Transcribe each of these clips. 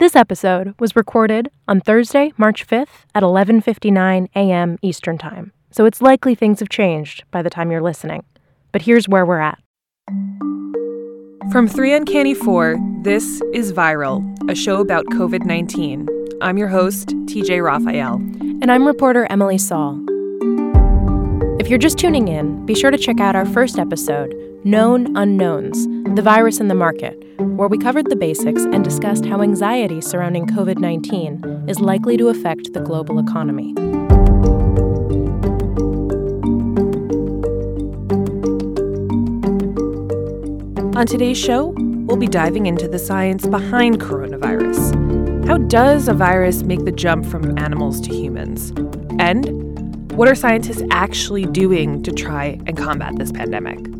This episode was recorded on Thursday, March 5th at 11:59 a.m. Eastern Time. So it's likely things have changed by the time you're listening. But here's where we're at. From 3 Uncanny 4, this is Viral, a show about COVID 19. I'm your host, TJ Raphael. And I'm reporter Emily Saul. If you're just tuning in, be sure to check out our first episode, Known Unknowns The Virus in the Market, where we covered the basics and discussed how anxiety surrounding COVID 19 is likely to affect the global economy. On today's show, we'll be diving into the science behind coronavirus. How does a virus make the jump from animals to humans? And what are scientists actually doing to try and combat this pandemic?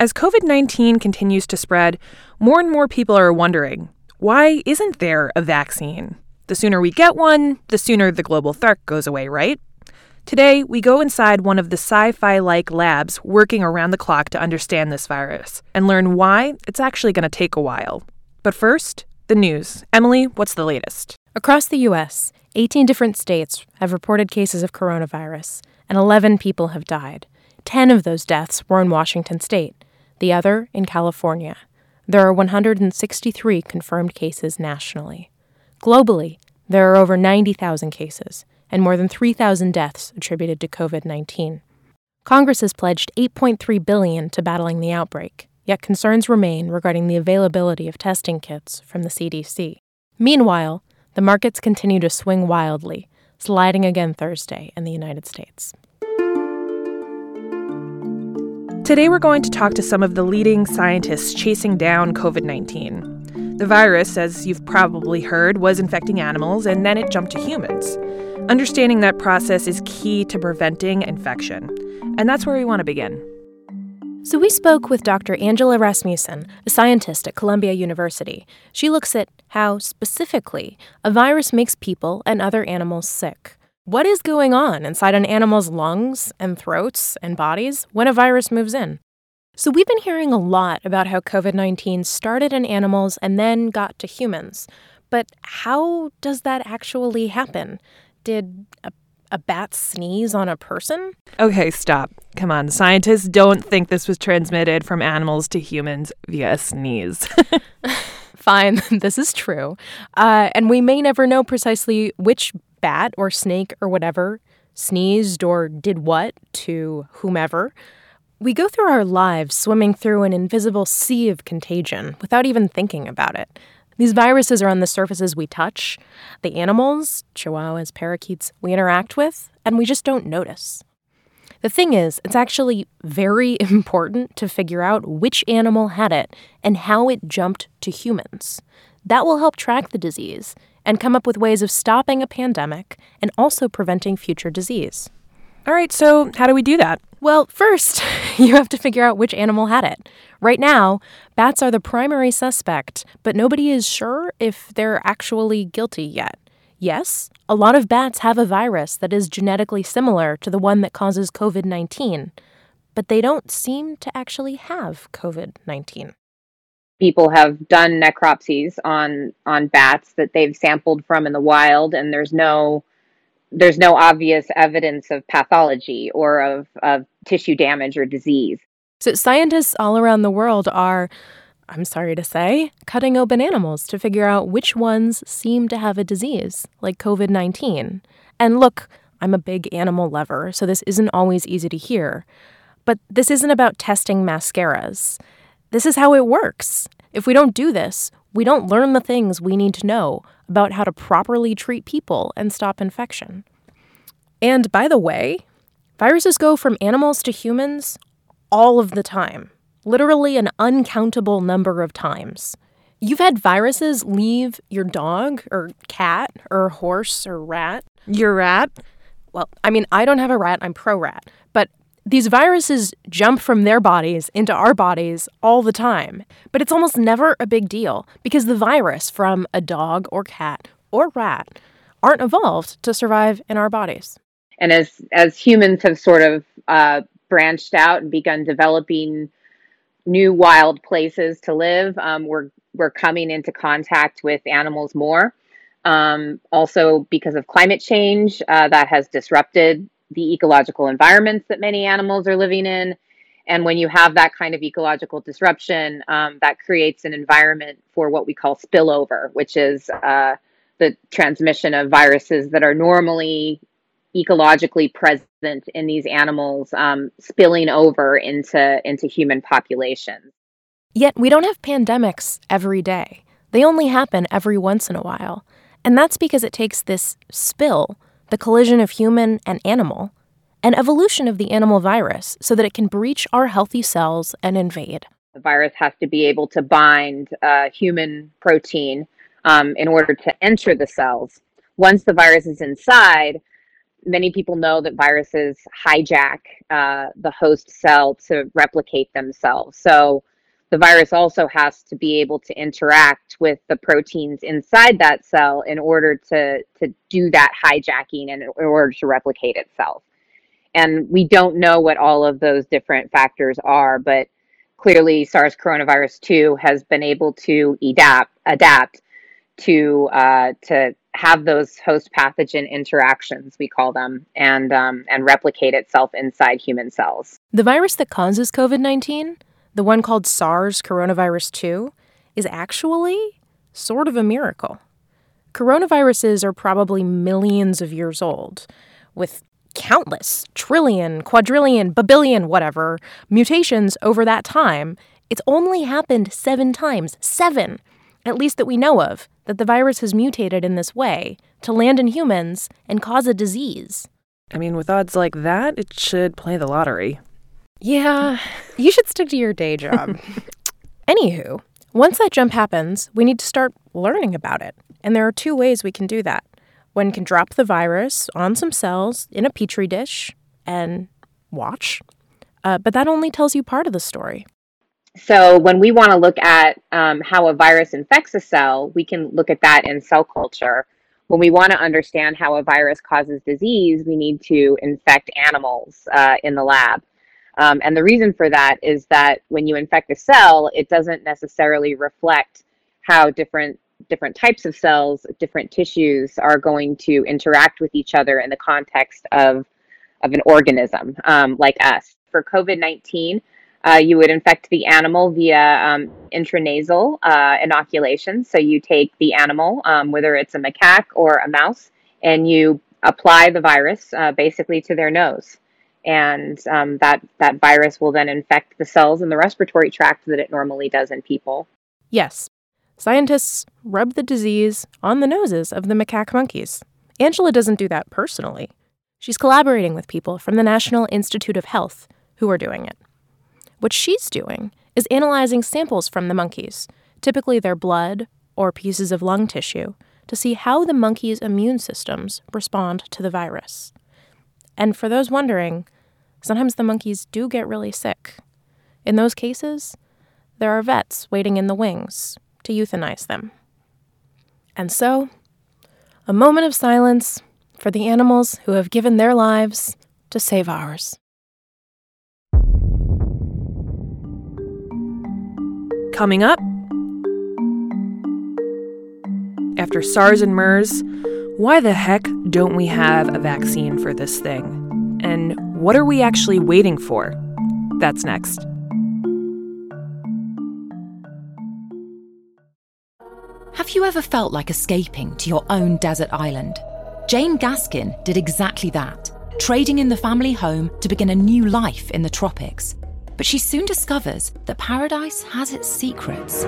As COVID 19 continues to spread, more and more people are wondering why isn't there a vaccine? The sooner we get one, the sooner the global threat goes away, right? Today, we go inside one of the sci fi like labs working around the clock to understand this virus and learn why it's actually going to take a while. But first, the news. Emily, what's the latest? Across the U.S., 18 different states have reported cases of coronavirus, and 11 people have died. 10 of those deaths were in Washington state the other in California. There are 163 confirmed cases nationally. Globally, there are over 90,000 cases and more than 3,000 deaths attributed to COVID-19. Congress has pledged 8.3 billion to battling the outbreak, yet concerns remain regarding the availability of testing kits from the CDC. Meanwhile, the markets continue to swing wildly, sliding again Thursday in the United States. Today, we're going to talk to some of the leading scientists chasing down COVID 19. The virus, as you've probably heard, was infecting animals and then it jumped to humans. Understanding that process is key to preventing infection. And that's where we want to begin. So, we spoke with Dr. Angela Rasmussen, a scientist at Columbia University. She looks at how, specifically, a virus makes people and other animals sick. What is going on inside an animal's lungs and throats and bodies when a virus moves in? So, we've been hearing a lot about how COVID 19 started in animals and then got to humans. But how does that actually happen? Did a, a bat sneeze on a person? Okay, stop. Come on. Scientists don't think this was transmitted from animals to humans via a sneeze. Fine, this is true. Uh, and we may never know precisely which bat or snake or whatever sneezed or did what to whomever. We go through our lives swimming through an invisible sea of contagion without even thinking about it. These viruses are on the surfaces we touch, the animals, chihuahuas, parakeets, we interact with, and we just don't notice. The thing is, it's actually very important to figure out which animal had it and how it jumped to humans. That will help track the disease and come up with ways of stopping a pandemic and also preventing future disease. All right, so how do we do that? Well, first, you have to figure out which animal had it. Right now, bats are the primary suspect, but nobody is sure if they're actually guilty yet. Yes, a lot of bats have a virus that is genetically similar to the one that causes COVID 19, but they don't seem to actually have COVID 19 people have done necropsies on on bats that they've sampled from in the wild and there's no there's no obvious evidence of pathology or of, of tissue damage or disease. So scientists all around the world are I'm sorry to say, cutting open animals to figure out which ones seem to have a disease, like COVID 19. And look, I'm a big animal lover, so this isn't always easy to hear. But this isn't about testing mascaras. This is how it works. If we don't do this, we don't learn the things we need to know about how to properly treat people and stop infection. And by the way, viruses go from animals to humans all of the time, literally an uncountable number of times. You've had viruses leave your dog or cat or horse or rat. Your rat? Well, I mean, I don't have a rat, I'm pro rat. These viruses jump from their bodies into our bodies all the time. But it's almost never a big deal because the virus from a dog or cat or rat aren't evolved to survive in our bodies. And as as humans have sort of uh, branched out and begun developing new wild places to live, um, we're we're coming into contact with animals more. Um, also, because of climate change, uh, that has disrupted the ecological environments that many animals are living in. And when you have that kind of ecological disruption, um, that creates an environment for what we call spillover, which is uh, the transmission of viruses that are normally ecologically present in these animals um, spilling over into into human populations. Yet we don't have pandemics every day. They only happen every once in a while. And that's because it takes this spill, the collision of human and animal, an evolution of the animal virus so that it can breach our healthy cells and invade. The virus has to be able to bind uh, human protein um, in order to enter the cells. Once the virus is inside, many people know that viruses hijack uh, the host cell to replicate themselves. So the virus also has to be able to interact with the proteins inside that cell in order to, to do that hijacking and in order to replicate itself. And we don't know what all of those different factors are, but clearly SARS coronavirus 2 has been able to adapt, adapt to, uh, to have those host pathogen interactions, we call them, and, um, and replicate itself inside human cells. The virus that causes COVID 19 the one called SARS coronavirus 2, is actually sort of a miracle. Coronaviruses are probably millions of years old, with countless, trillion, quadrillion, babillion, whatever, mutations over that time. It's only happened seven times, seven, at least that we know of, that the virus has mutated in this way to land in humans and cause a disease. I mean, with odds like that, it should play the lottery. Yeah, you should stick to your day job. Anywho, once that jump happens, we need to start learning about it. And there are two ways we can do that. One can drop the virus on some cells in a petri dish and watch, uh, but that only tells you part of the story. So, when we want to look at um, how a virus infects a cell, we can look at that in cell culture. When we want to understand how a virus causes disease, we need to infect animals uh, in the lab. Um, and the reason for that is that when you infect a cell, it doesn't necessarily reflect how different different types of cells, different tissues are going to interact with each other in the context of of an organism um, like us. For COVID nineteen, uh, you would infect the animal via um, intranasal uh, inoculation. So you take the animal, um, whether it's a macaque or a mouse, and you apply the virus uh, basically to their nose and um, that that virus will then infect the cells in the respiratory tract that it normally does in people. Yes, scientists rub the disease on the noses of the macaque monkeys. Angela doesn't do that personally. She's collaborating with people from the National Institute of Health who are doing it. What she's doing is analyzing samples from the monkeys, typically their blood or pieces of lung tissue, to see how the monkeys' immune systems respond to the virus. And for those wondering, sometimes the monkeys do get really sick. In those cases, there are vets waiting in the wings to euthanize them. And so, a moment of silence for the animals who have given their lives to save ours. Coming up, after SARS and MERS, why the heck don't we have a vaccine for this thing? And what are we actually waiting for? That's next. Have you ever felt like escaping to your own desert island? Jane Gaskin did exactly that, trading in the family home to begin a new life in the tropics. But she soon discovers that paradise has its secrets.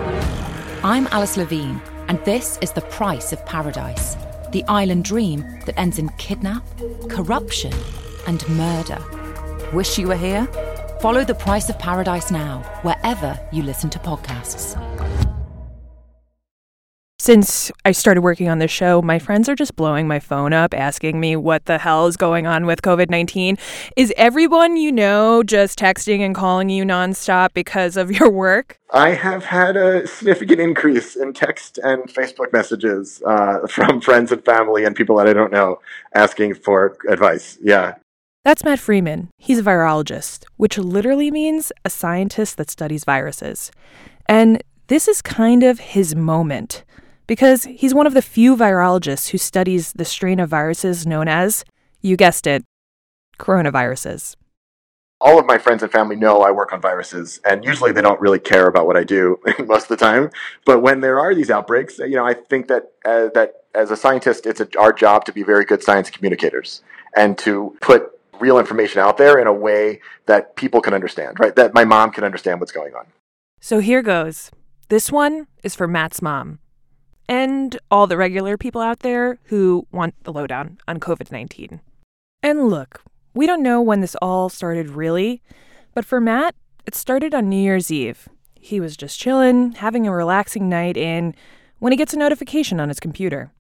I'm Alice Levine And this is the price of paradise the island dream that ends in kidnap, corruption, and murder. Wish you were here? Follow The Price of Paradise now, wherever you listen to podcasts. Since I started working on this show, my friends are just blowing my phone up asking me what the hell is going on with COVID 19. Is everyone you know just texting and calling you nonstop because of your work? I have had a significant increase in text and Facebook messages uh, from friends and family and people that I don't know asking for advice. Yeah. That's Matt Frieman. He's a virologist, which literally means a scientist that studies viruses. And this is kind of his moment because he's one of the few virologists who studies the strain of viruses known as, you guessed it, coronaviruses. All of my friends and family know I work on viruses, and usually they don't really care about what I do most of the time. But when there are these outbreaks, you know, I think that uh, that as a scientist, it's a, our job to be very good science communicators and to put real information out there in a way that people can understand, right? That my mom can understand what's going on. So here goes. This one is for Matt's mom and all the regular people out there who want the lowdown on COVID 19. And look, we don't know when this all started really, but for Matt, it started on New Year's Eve. He was just chilling, having a relaxing night in, when he gets a notification on his computer.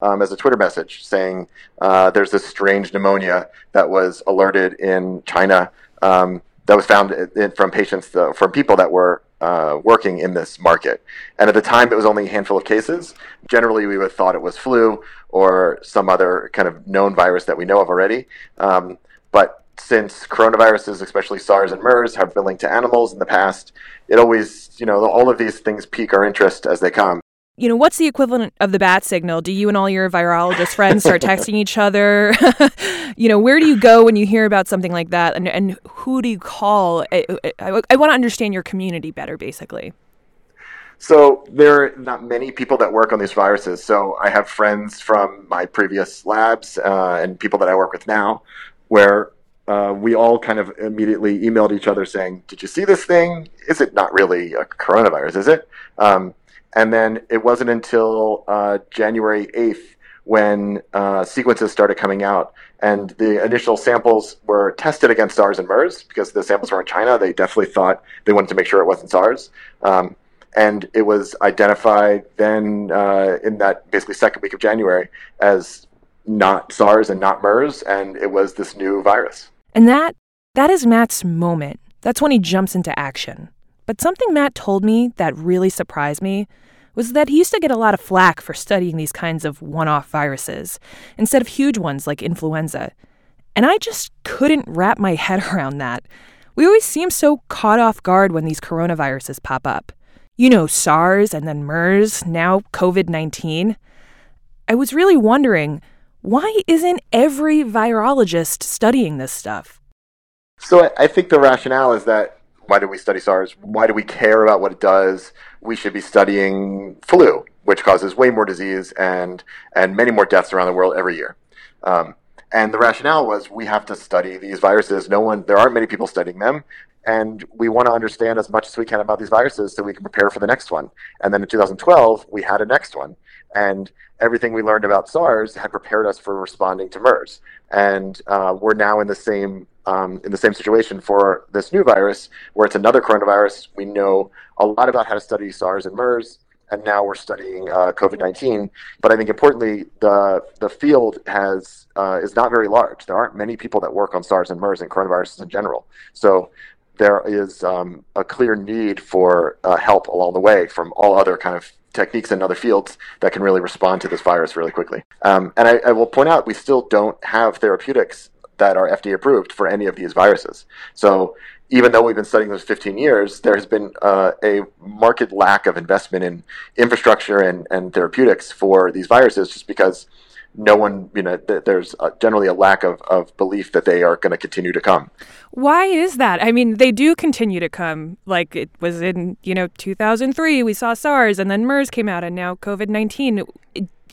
Um, as a Twitter message saying uh, there's this strange pneumonia that was alerted in China um, that was found in, from patients, uh, from people that were uh, working in this market. And at the time, it was only a handful of cases. Generally, we would have thought it was flu or some other kind of known virus that we know of already. Um, but since coronaviruses, especially SARS and MERS, have been linked to animals in the past, it always, you know, all of these things pique our interest as they come you know, what's the equivalent of the bat signal? Do you and all your virologist friends start texting each other? you know, where do you go when you hear about something like that? And, and who do you call? I, I, I want to understand your community better, basically. So there are not many people that work on these viruses. So I have friends from my previous labs uh, and people that I work with now, where uh, we all kind of immediately emailed each other saying, "Did you see this thing? Is it not really a coronavirus? Is it?" Um, and then it wasn't until uh, January 8th when uh, sequences started coming out. And the initial samples were tested against SARS and MERS because the samples were in China. They definitely thought they wanted to make sure it wasn't SARS. Um, and it was identified then uh, in that basically second week of January as not SARS and not MERS, and it was this new virus. And that that is Matt's moment. That's when he jumps into action. But something Matt told me that really surprised me was that he used to get a lot of flack for studying these kinds of one off viruses instead of huge ones like influenza. And I just couldn't wrap my head around that. We always seem so caught off guard when these coronaviruses pop up. You know, SARS and then MERS, now COVID 19. I was really wondering why isn't every virologist studying this stuff? So I think the rationale is that why do we study SARS? Why do we care about what it does? We should be studying flu, which causes way more disease and and many more deaths around the world every year. Um, and the rationale was we have to study these viruses. No one, there aren't many people studying them, and we want to understand as much as we can about these viruses so we can prepare for the next one. And then in 2012, we had a next one, and everything we learned about SARS had prepared us for responding to MERS. And uh, we're now in the same um, in the same situation for this new virus, where it's another coronavirus. We know a lot about how to study SARS and MERS, and now we're studying uh, COVID-19. But I think importantly, the the field has uh, is not very large. There aren't many people that work on SARS and MERS and coronaviruses in general. So there is um, a clear need for uh, help along the way from all other kind of techniques in other fields that can really respond to this virus really quickly. Um, and I, I, will point out we still don't have therapeutics that are FDA approved for any of these viruses. So even though we've been studying those 15 years, there has been uh, a marked lack of investment in infrastructure and, and therapeutics for these viruses just because no one, you know, th- there's generally a lack of, of belief that they are going to continue to come. Why is that? I mean, they do continue to come. Like it was in, you know, 2003, we saw SARS and then MERS came out and now COVID 19.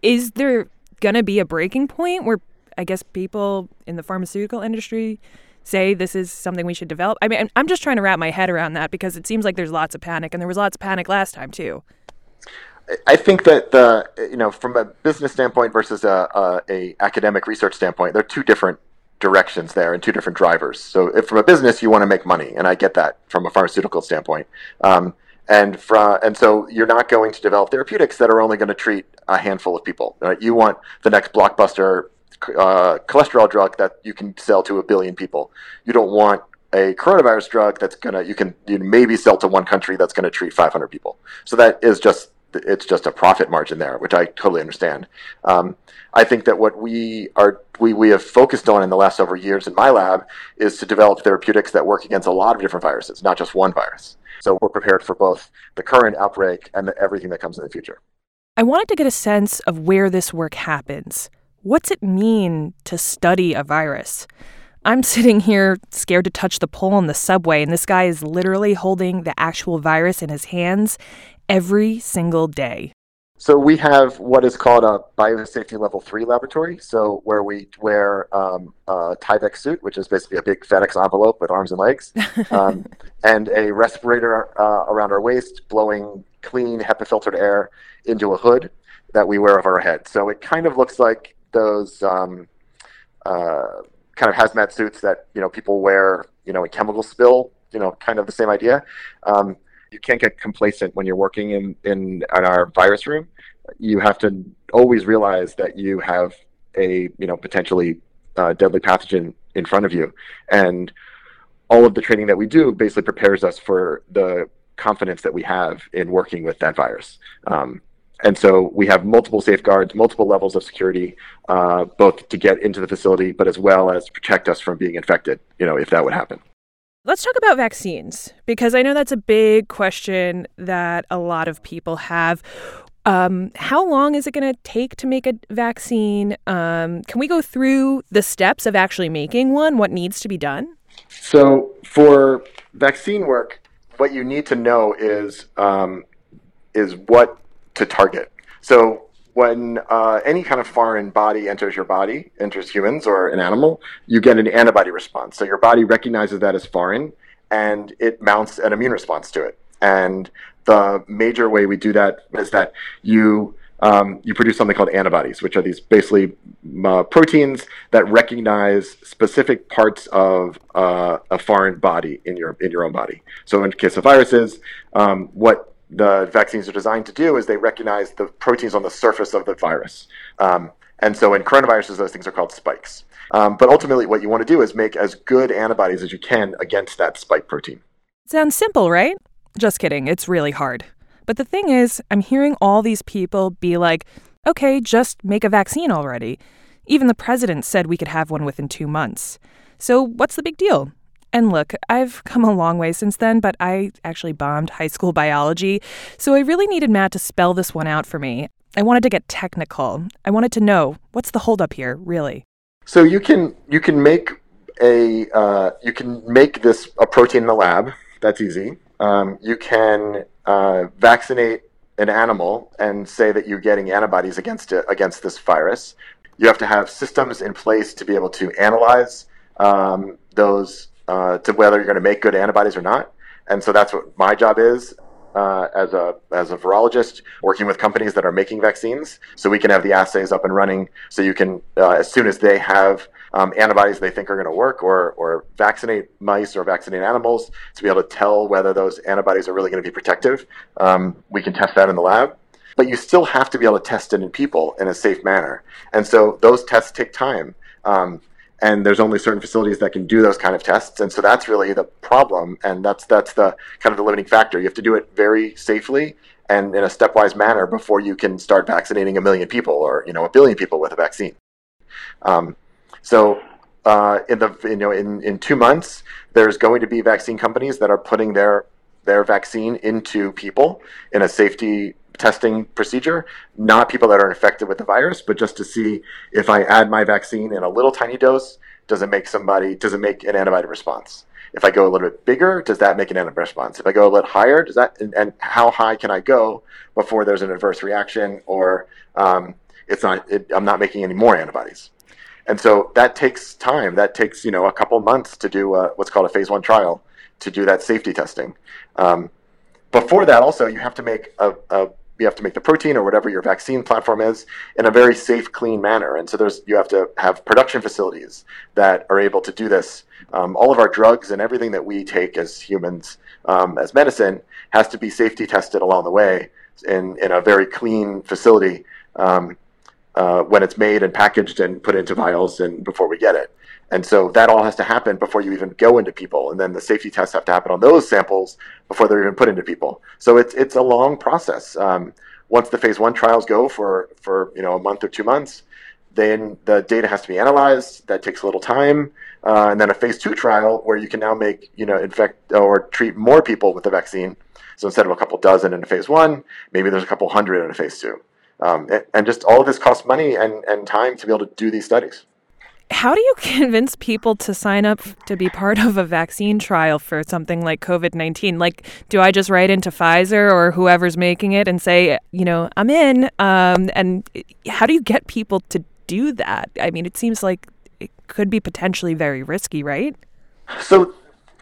Is there going to be a breaking point where I guess people in the pharmaceutical industry say this is something we should develop? I mean, I'm just trying to wrap my head around that because it seems like there's lots of panic, and there was lots of panic last time too. I think that the you know from a business standpoint versus a, a, a academic research standpoint, they're two different directions there and two different drivers. So if from a business you want to make money, and I get that from a pharmaceutical standpoint. Um, and from, and so you're not going to develop therapeutics that are only going to treat a handful of people. Right? You want the next blockbuster uh, cholesterol drug that you can sell to a billion people. You don't want a coronavirus drug that's gonna you can you maybe sell to one country that's to treat 500 people. So that is just it's just a profit margin there, which I totally understand. Um, I think that what we are we, we have focused on in the last several years in my lab is to develop therapeutics that work against a lot of different viruses, not just one virus. So we're prepared for both the current outbreak and the, everything that comes in the future. I wanted to get a sense of where this work happens. What's it mean to study a virus? I'm sitting here scared to touch the pole on the subway, and this guy is literally holding the actual virus in his hands every single day. So we have what is called a biosafety level three laboratory. So where we wear um, a Tyvek suit, which is basically a big FedEx envelope with arms and legs, um, and a respirator uh, around our waist, blowing clean HEPA filtered air into a hood that we wear over our head. So it kind of looks like those um, uh, kind of hazmat suits that you know people wear, you know, a chemical spill. You know, kind of the same idea. Um, you can't get complacent when you're working in, in, in our virus room. You have to always realize that you have a you know potentially uh, deadly pathogen in front of you, and all of the training that we do basically prepares us for the confidence that we have in working with that virus. Um, and so we have multiple safeguards, multiple levels of security, uh, both to get into the facility, but as well as protect us from being infected, you know, if that would happen. Let's talk about vaccines because I know that's a big question that a lot of people have. Um, how long is it going to take to make a vaccine? Um, can we go through the steps of actually making one? What needs to be done? So, for vaccine work, what you need to know is um, is what to target. So, when uh, any kind of foreign body enters your body, enters humans or an animal, you get an antibody response. So your body recognizes that as foreign and it mounts an immune response to it. And the major way we do that is that you um, you produce something called antibodies, which are these basically uh, proteins that recognize specific parts of uh, a foreign body in your in your own body. So in case of viruses, um, what the vaccines are designed to do is they recognize the proteins on the surface of the virus. Um, and so in coronaviruses, those things are called spikes. Um, but ultimately, what you want to do is make as good antibodies as you can against that spike protein. Sounds simple, right? Just kidding, it's really hard. But the thing is, I'm hearing all these people be like, okay, just make a vaccine already. Even the president said we could have one within two months. So what's the big deal? And look, I've come a long way since then, but I actually bombed high school biology, so I really needed Matt to spell this one out for me. I wanted to get technical. I wanted to know what's the holdup here, really. So you can you can make a uh, you can make this a protein in the lab. That's easy. Um, you can uh, vaccinate an animal and say that you're getting antibodies against it against this virus. You have to have systems in place to be able to analyze um, those uh, to whether you're going to make good antibodies or not. And so that's what my job is uh, as a as a virologist, working with companies that are making vaccines, so we can have the assays up and running. So you can, uh, as soon as they have um, antibodies they think are going to work, or or vaccinate mice or vaccinate animals to be able to tell whether those antibodies are really going to be protective. Um, we can test that in the lab. But you still have to be able to test it in people in a safe manner. And so those tests take time. Um, and there's only certain facilities that can do those kind of tests. And so that's really the problem. And that's that's the kind of the limiting factor. You have to do it very safely and in a stepwise manner before you can start vaccinating a million people or you know a billion people with a vaccine. Um, so uh, in the you know in, in two months there's going to be vaccine companies that are putting their their vaccine into people in a safety testing procedure, not people that are infected with the virus, but just to see if I add my vaccine in a little tiny dose, does it make somebody, does it make an antibody response? If I go a little bit bigger, does that make an antibody response? If I go a little higher, does that, and, and how high can I go before there's an adverse reaction or um, it's not, it, I'm not making any more antibodies? And so that takes time. That takes, you know, a couple months to do uh, what's called a phase one trial to do that safety testing. Um, before that, also, you have to make a, a you have to make the protein or whatever your vaccine platform is in a very safe, clean manner. And so there's you have to have production facilities that are able to do this. Um, all of our drugs and everything that we take as humans um, as medicine has to be safety tested along the way in in a very clean facility um, uh, when it's made and packaged and put into vials and before we get it. And so that all has to happen before you even go into people, and then the safety tests have to happen on those samples before they're even put into people. So it's it's a long process. Um, once the phase one trials go for for you know a month or two months, then the data has to be analyzed. That takes a little time, uh, and then a phase two trial where you can now make you know infect or treat more people with the vaccine. So instead of a couple dozen in a phase one, maybe there's a couple hundred in a phase two. Um, and, and just all of this costs money and, and time to be able to do these studies. How do you convince people to sign up to be part of a vaccine trial for something like COVID 19? Like, do I just write into Pfizer or whoever's making it and say, you know, I'm in? Um, and how do you get people to do that? I mean, it seems like it could be potentially very risky, right? So,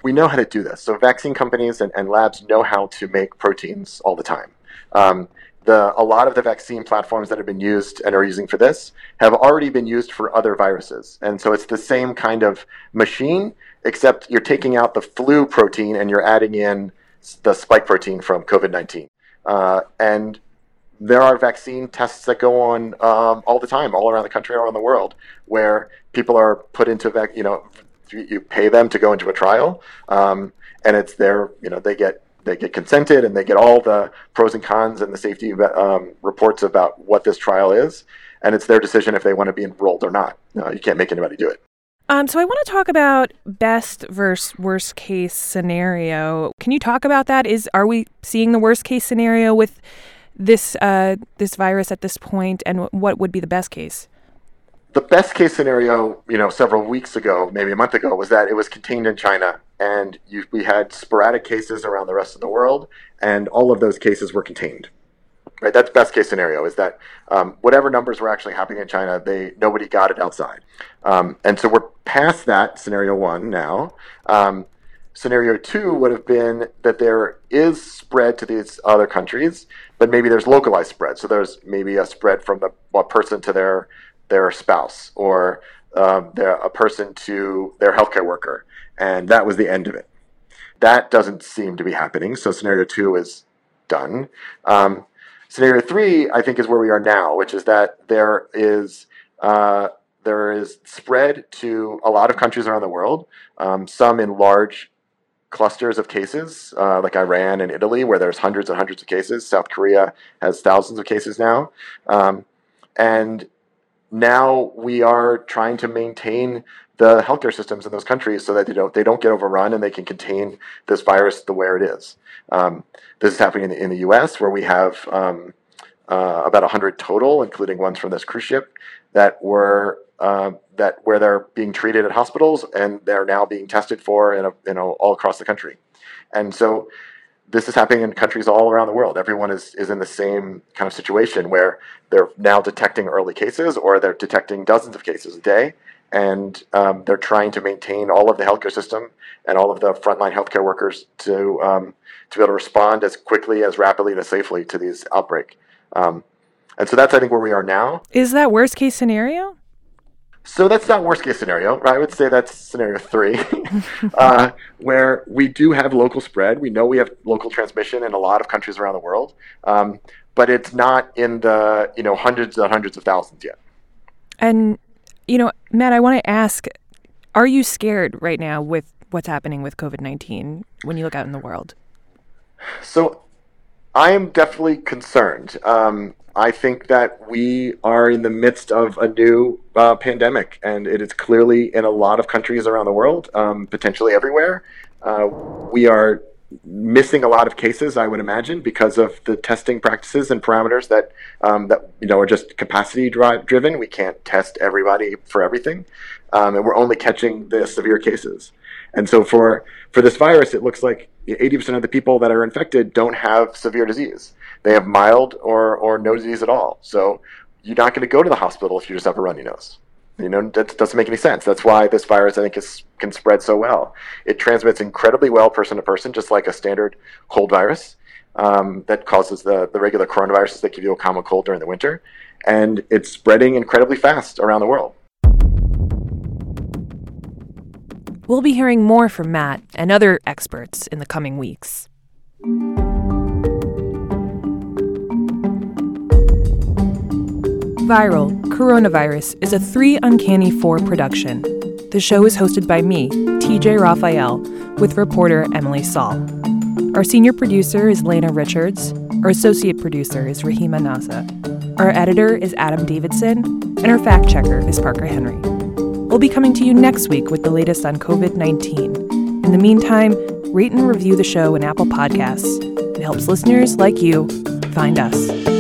we know how to do this. So, vaccine companies and, and labs know how to make proteins all the time. Um, the, a lot of the vaccine platforms that have been used and are using for this have already been used for other viruses. And so it's the same kind of machine, except you're taking out the flu protein and you're adding in the spike protein from COVID 19. Uh, and there are vaccine tests that go on um, all the time, all around the country, all around the world, where people are put into, you know, you pay them to go into a trial, um, and it's their, you know, they get they get consented and they get all the pros and cons and the safety um, reports about what this trial is, and it's their decision if they want to be enrolled or not. Uh, you can't make anybody do it. Um, so I want to talk about best versus worst case scenario. Can you talk about that? Is are we seeing the worst case scenario with this uh, this virus at this point, and what would be the best case? the best case scenario, you know, several weeks ago, maybe a month ago, was that it was contained in China, and you, we had sporadic cases around the rest of the world, and all of those cases were contained. Right, that's best case scenario. Is that um, whatever numbers were actually happening in China, they nobody got it outside, um, and so we're past that scenario one now. Um, scenario two would have been that there is spread to these other countries, but maybe there's localized spread. So there's maybe a spread from the one person to their their spouse or um, their, a person to their healthcare worker, and that was the end of it. That doesn't seem to be happening. So scenario two is done. Um, scenario three, I think, is where we are now, which is that there is uh, there is spread to a lot of countries around the world. Um, some in large clusters of cases, uh, like Iran and Italy, where there's hundreds and hundreds of cases. South Korea has thousands of cases now, um, and now we are trying to maintain the healthcare systems in those countries so that they don't they don't get overrun and they can contain this virus the way it is. Um, this is happening in the, in the, U.S. where we have um, uh, about 100 total, including ones from this cruise ship, that were uh, that where they're being treated at hospitals and they're now being tested for in a, you know all across the country. And so this is happening in countries all around the world. Everyone is, is in the same kind of situation where they're now detecting early cases or they're detecting dozens of cases a day. And um, they're trying to maintain all of the healthcare system and all of the frontline healthcare workers to, um, to be able to respond as quickly, as rapidly, and as safely to these outbreak. Um, and so that's, I think, where we are now. Is that worst case scenario? So that's not worst case scenario. Right? I would say that's scenario three, uh, where we do have local spread. We know we have local transmission in a lot of countries around the world, um, but it's not in the you know hundreds and hundreds of thousands yet. And you know, Matt, I want to ask: Are you scared right now with what's happening with COVID nineteen when you look out in the world? So, I am definitely concerned. Um, I think that we are in the midst of a new uh, pandemic, and it is clearly in a lot of countries around the world, um, potentially everywhere. Uh, we are missing a lot of cases, I would imagine, because of the testing practices and parameters that um, that you know are just capacity dri- driven. We can't test everybody for everything, um, and we're only catching the severe cases. And so for for this virus, it looks like 80% of the people that are infected don't have severe disease. They have mild or, or no disease at all. So you're not going to go to the hospital if you just have a runny nose. You know, that doesn't make any sense. That's why this virus, I think, is, can spread so well. It transmits incredibly well person to person, just like a standard cold virus. um, that causes the, the regular coronaviruses that give you a common cold during the winter. And it's spreading incredibly fast around the world. We'll be hearing more from Matt and other experts in the coming weeks. Viral Coronavirus is a three Uncanny Four production. The show is hosted by me, TJ Raphael, with reporter Emily Saul. Our senior producer is Lena Richards. Our associate producer is Rahima Naza. Our editor is Adam Davidson. And our fact checker is Parker Henry. We'll be coming to you next week with the latest on COVID 19. In the meantime, rate and review the show in Apple Podcasts. It helps listeners like you find us.